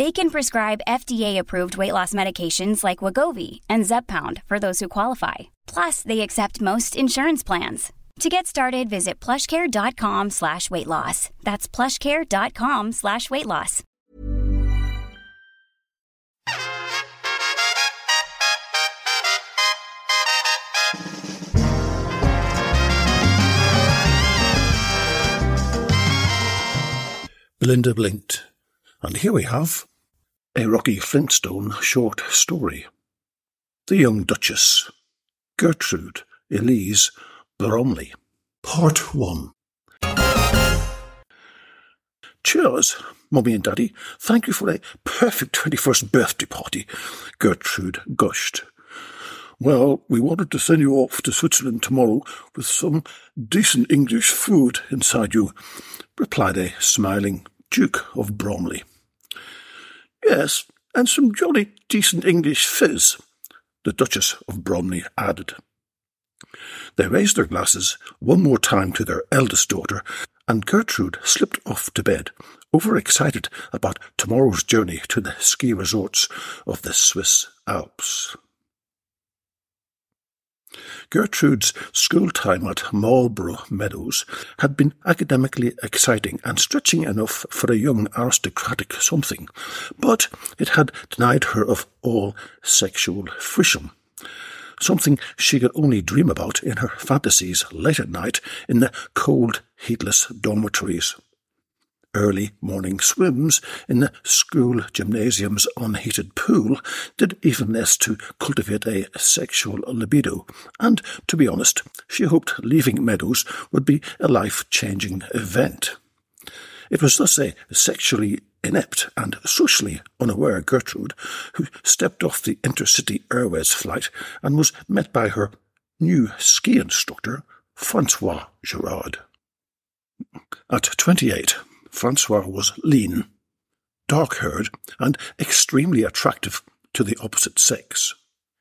They can prescribe FDA-approved weight loss medications like Wegovy and Zepbound for those who qualify. Plus, they accept most insurance plans. To get started, visit plushcare.com slash weight loss. That's plushcare.com slash weight loss. Belinda blinked, and here we have a Rocky Flintstone short story. The Young Duchess, Gertrude Elise Bromley. Part 1. Cheers, Mummy and Daddy. Thank you for a perfect 21st birthday party, Gertrude gushed. Well, we wanted to send you off to Switzerland tomorrow with some decent English food inside you, replied a smiling Duke of Bromley. Yes, and some jolly decent English fizz, the Duchess of Bromley added. They raised their glasses one more time to their eldest daughter, and Gertrude slipped off to bed, overexcited about tomorrow's journey to the ski resorts of the Swiss Alps. Gertrude's school time at Marlborough Meadows had been academically exciting and stretching enough for a young aristocratic something, but it had denied her of all sexual frisson something she could only dream about in her fantasies late at night in the cold, heatless dormitories. Early morning swims in the school gymnasium's unheated pool did even less to cultivate a sexual libido, and, to be honest, she hoped leaving Meadows would be a life-changing event. It was thus a sexually inept and socially unaware Gertrude who stepped off the intercity airways flight and was met by her new ski instructor, Francois Gerrard. At 28, Francois was lean, dark haired, and extremely attractive to the opposite sex.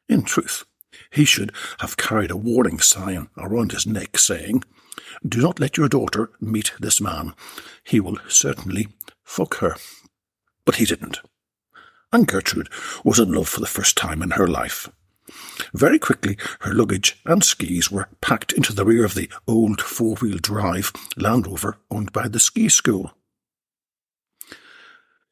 In truth, he should have carried a warning sign around his neck saying, Do not let your daughter meet this man. He will certainly fuck her. But he didn't. And Gertrude was in love for the first time in her life. Very quickly, her luggage and skis were packed into the rear of the old four wheel drive Land Rover owned by the ski school.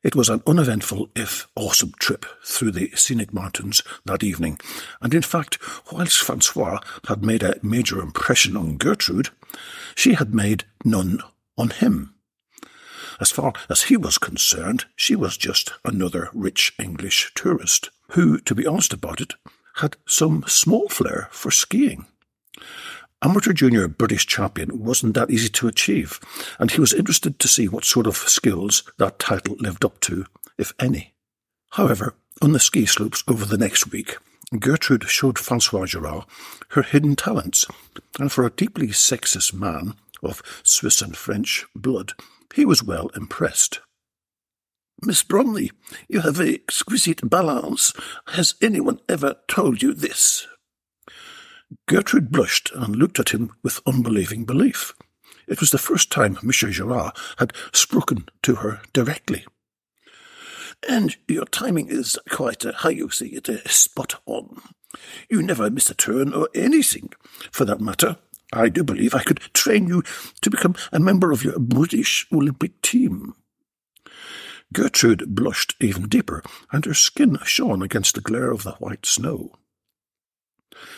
It was an uneventful, if awesome, trip through the scenic mountains that evening, and in fact, whilst Francois had made a major impression on Gertrude, she had made none on him. As far as he was concerned, she was just another rich English tourist, who, to be honest about it, had some small flair for skiing. Amateur junior British champion wasn't that easy to achieve, and he was interested to see what sort of skills that title lived up to, if any. However, on the ski slopes over the next week, Gertrude showed Francois Gerrard her hidden talents, and for a deeply sexist man of Swiss and French blood, he was well impressed. Miss Bromley, you have exquisite balance. Has anyone ever told you this? Gertrude blushed and looked at him with unbelieving belief. It was the first time Monsieur Gerrard had spoken to her directly. And your timing is quite, uh, how you say it, uh, spot on. You never miss a turn or anything. For that matter, I do believe I could train you to become a member of your British Olympic team. Gertrude blushed even deeper, and her skin shone against the glare of the white snow.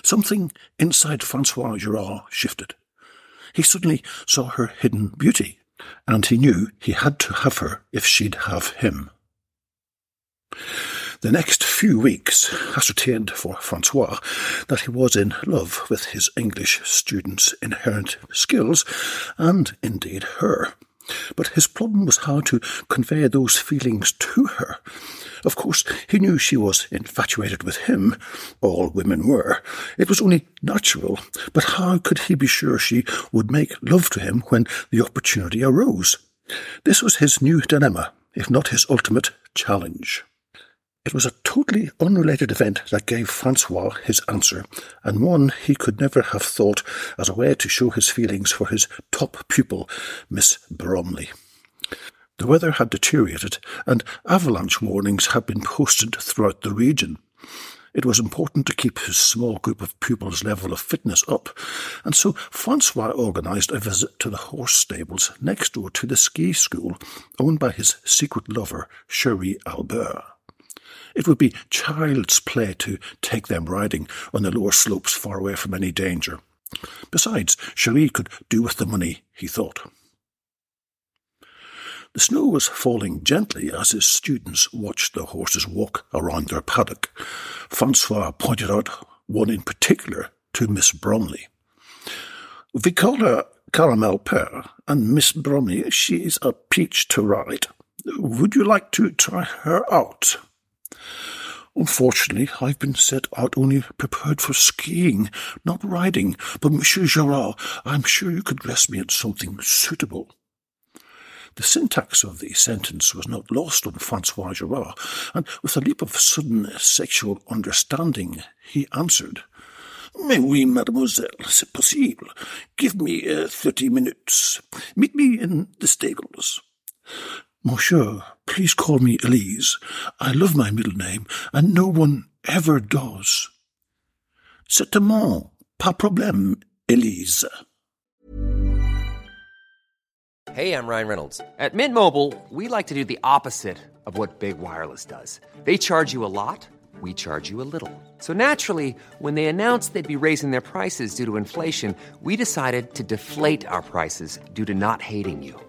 Something inside Francois Gerrard shifted. He suddenly saw her hidden beauty, and he knew he had to have her if she'd have him. The next few weeks ascertained for Francois that he was in love with his English student's inherent skills, and indeed her. But his problem was how to convey those feelings to her. Of course, he knew she was infatuated with him. All women were. It was only natural. But how could he be sure she would make love to him when the opportunity arose? This was his new dilemma, if not his ultimate challenge. It was a totally unrelated event that gave Francois his answer, and one he could never have thought as a way to show his feelings for his top pupil, Miss Bromley. The weather had deteriorated, and avalanche warnings had been posted throughout the region. It was important to keep his small group of pupils' level of fitness up, and so Francois organised a visit to the horse stables next door to the ski school owned by his secret lover, Cherie Albert. It would be child's play to take them riding on the lower slopes far away from any danger. Besides, Cherie could do with the money, he thought. The snow was falling gently as his students watched the horses walk around their paddock. Francois pointed out one in particular to Miss Bromley. We call her Caramel Pear, and Miss Bromley, she is a peach to ride. Would you like to try her out? Unfortunately, I've been set out only prepared for skiing, not riding, but Monsieur Gerrard, I'm sure you could dress me in something suitable. The syntax of the sentence was not lost on Francois Gerrard, and with a leap of sudden sexual understanding, he answered, Mais oui, mademoiselle, c'est possible. Give me uh, thirty minutes. Meet me in the stables. Monsieur, please call me Elise. I love my middle name, and no one ever does. Certainement, pas problème, Elise. Hey, I'm Ryan Reynolds. At Mint Mobile, we like to do the opposite of what Big Wireless does. They charge you a lot, we charge you a little. So naturally, when they announced they'd be raising their prices due to inflation, we decided to deflate our prices due to not hating you.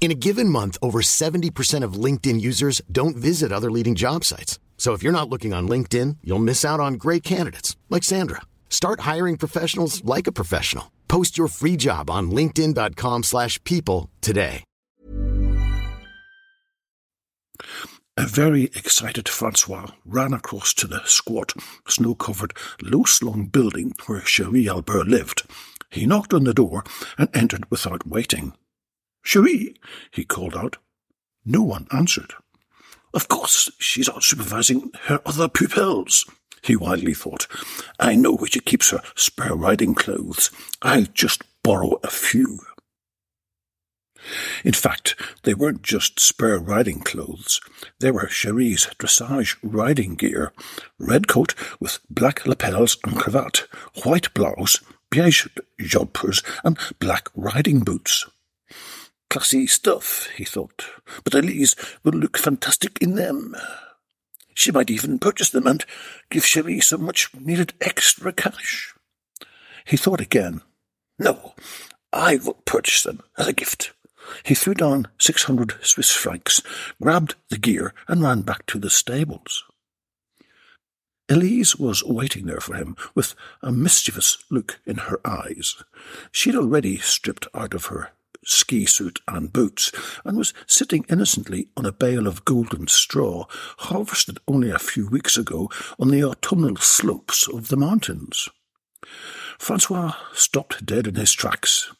In a given month, over 70% of LinkedIn users don't visit other leading job sites. So if you're not looking on LinkedIn, you'll miss out on great candidates like Sandra. Start hiring professionals like a professional. Post your free job on linkedin.com/people today. A very excited Francois ran across to the squat, snow-covered, low-slung building where Cherie Albert lived. He knocked on the door and entered without waiting. Cherie, he called out. No one answered. Of course, she's out supervising her other pupils, he wildly thought. I know where she keeps her spare riding clothes. I'll just borrow a few. In fact, they weren't just spare riding clothes. They were Cherie's dressage riding gear. Red coat with black lapels and cravat, white blouse, beige jumpers, and black riding boots. Classy stuff, he thought, but Elise will look fantastic in them. She might even purchase them and give Cherie some much needed extra cash. He thought again. No, I will purchase them as a gift. He threw down six hundred Swiss francs, grabbed the gear, and ran back to the stables. Elise was waiting there for him with a mischievous look in her eyes. She had already stripped out of her ski suit and boots, and was sitting innocently on a bale of golden straw, harvested only a few weeks ago on the autumnal slopes of the mountains. Francois stopped dead in his tracks.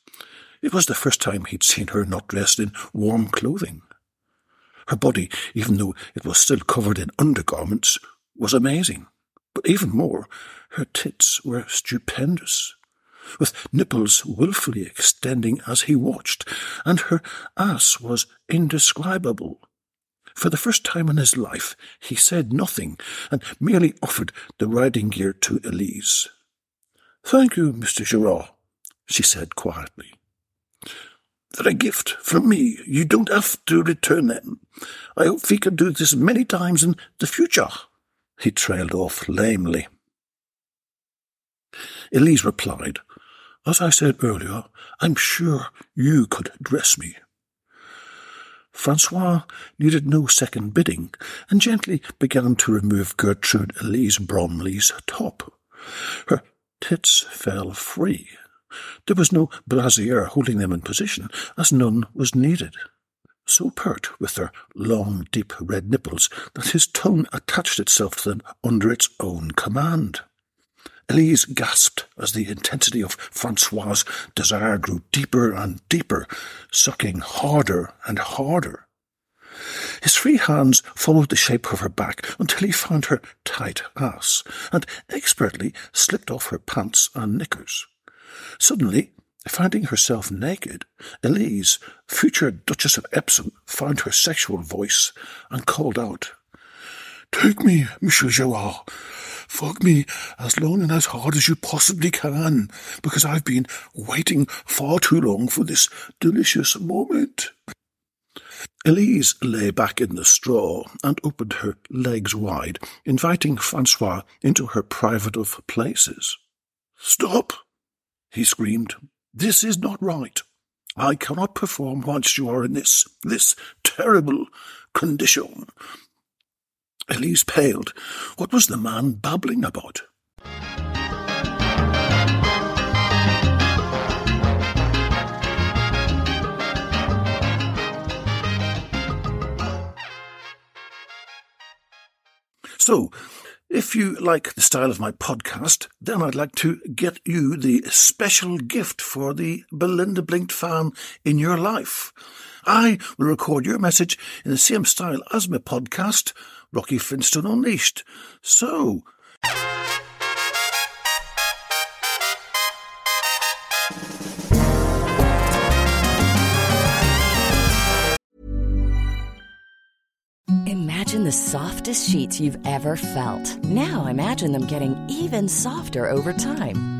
It was the first time he'd seen her not dressed in warm clothing. Her body, even though it was still covered in undergarments, was amazing. But even more, her tits were stupendous, with nipples wilfully extending as he watched, and her ass was indescribable. For the first time in his life, he said nothing and merely offered the riding gear to Elise. Thank you, Mr. Gerrard, she said quietly. They're a gift from me. You don't have to return them. I hope we can do this many times in the future. He trailed off lamely. Elise replied, As I said earlier, I'm sure you could dress me. Francois needed no second bidding, and gently began to remove Gertrude Elise Bromley's top. Her tits fell free, there was no brassiere holding them in position, as none was needed. So pert with their long, deep red nipples that his tongue attached itself to them under its own command. Elise gasped as the intensity of Francois's desire grew deeper and deeper, sucking harder and harder. His free hands followed the shape of her back until he found her tight ass, and expertly slipped off her pants and knickers. Suddenly, finding herself naked, Elise, future Duchess of Epsom, found her sexual voice and called out, Take me, Monsieur Gerrard. Fuck me as long and as hard as you possibly can, because I've been waiting far too long for this delicious moment. Elise lay back in the straw and opened her legs wide, inviting Francois into her private of places. Stop! he screamed. This is not right. I cannot perform whilst you are in this, this terrible condition. Elise paled. What was the man babbling about? So, if you like the style of my podcast, then I'd like to get you the special gift for the Belinda Blinked fan in your life. I will record your message in the same style as my podcast, Rocky Flintstone Unleashed. So, Imagine the softest sheets you've ever felt. Now imagine them getting even softer over time.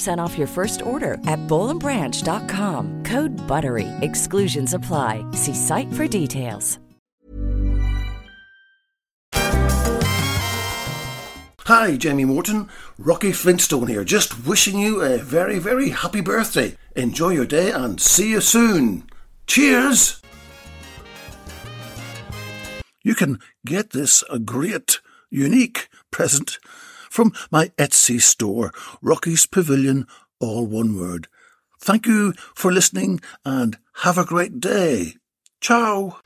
15% off your first order at bollandbranch.com. Code BUTTERY. Exclusions apply. See site for details. Hi, Jamie Morton. Rocky Flintstone here, just wishing you a very, very happy birthday. Enjoy your day and see you soon. Cheers! you can get this a great, unique present from my Etsy store, Rocky's Pavilion, all one word. Thank you for listening and have a great day. Ciao.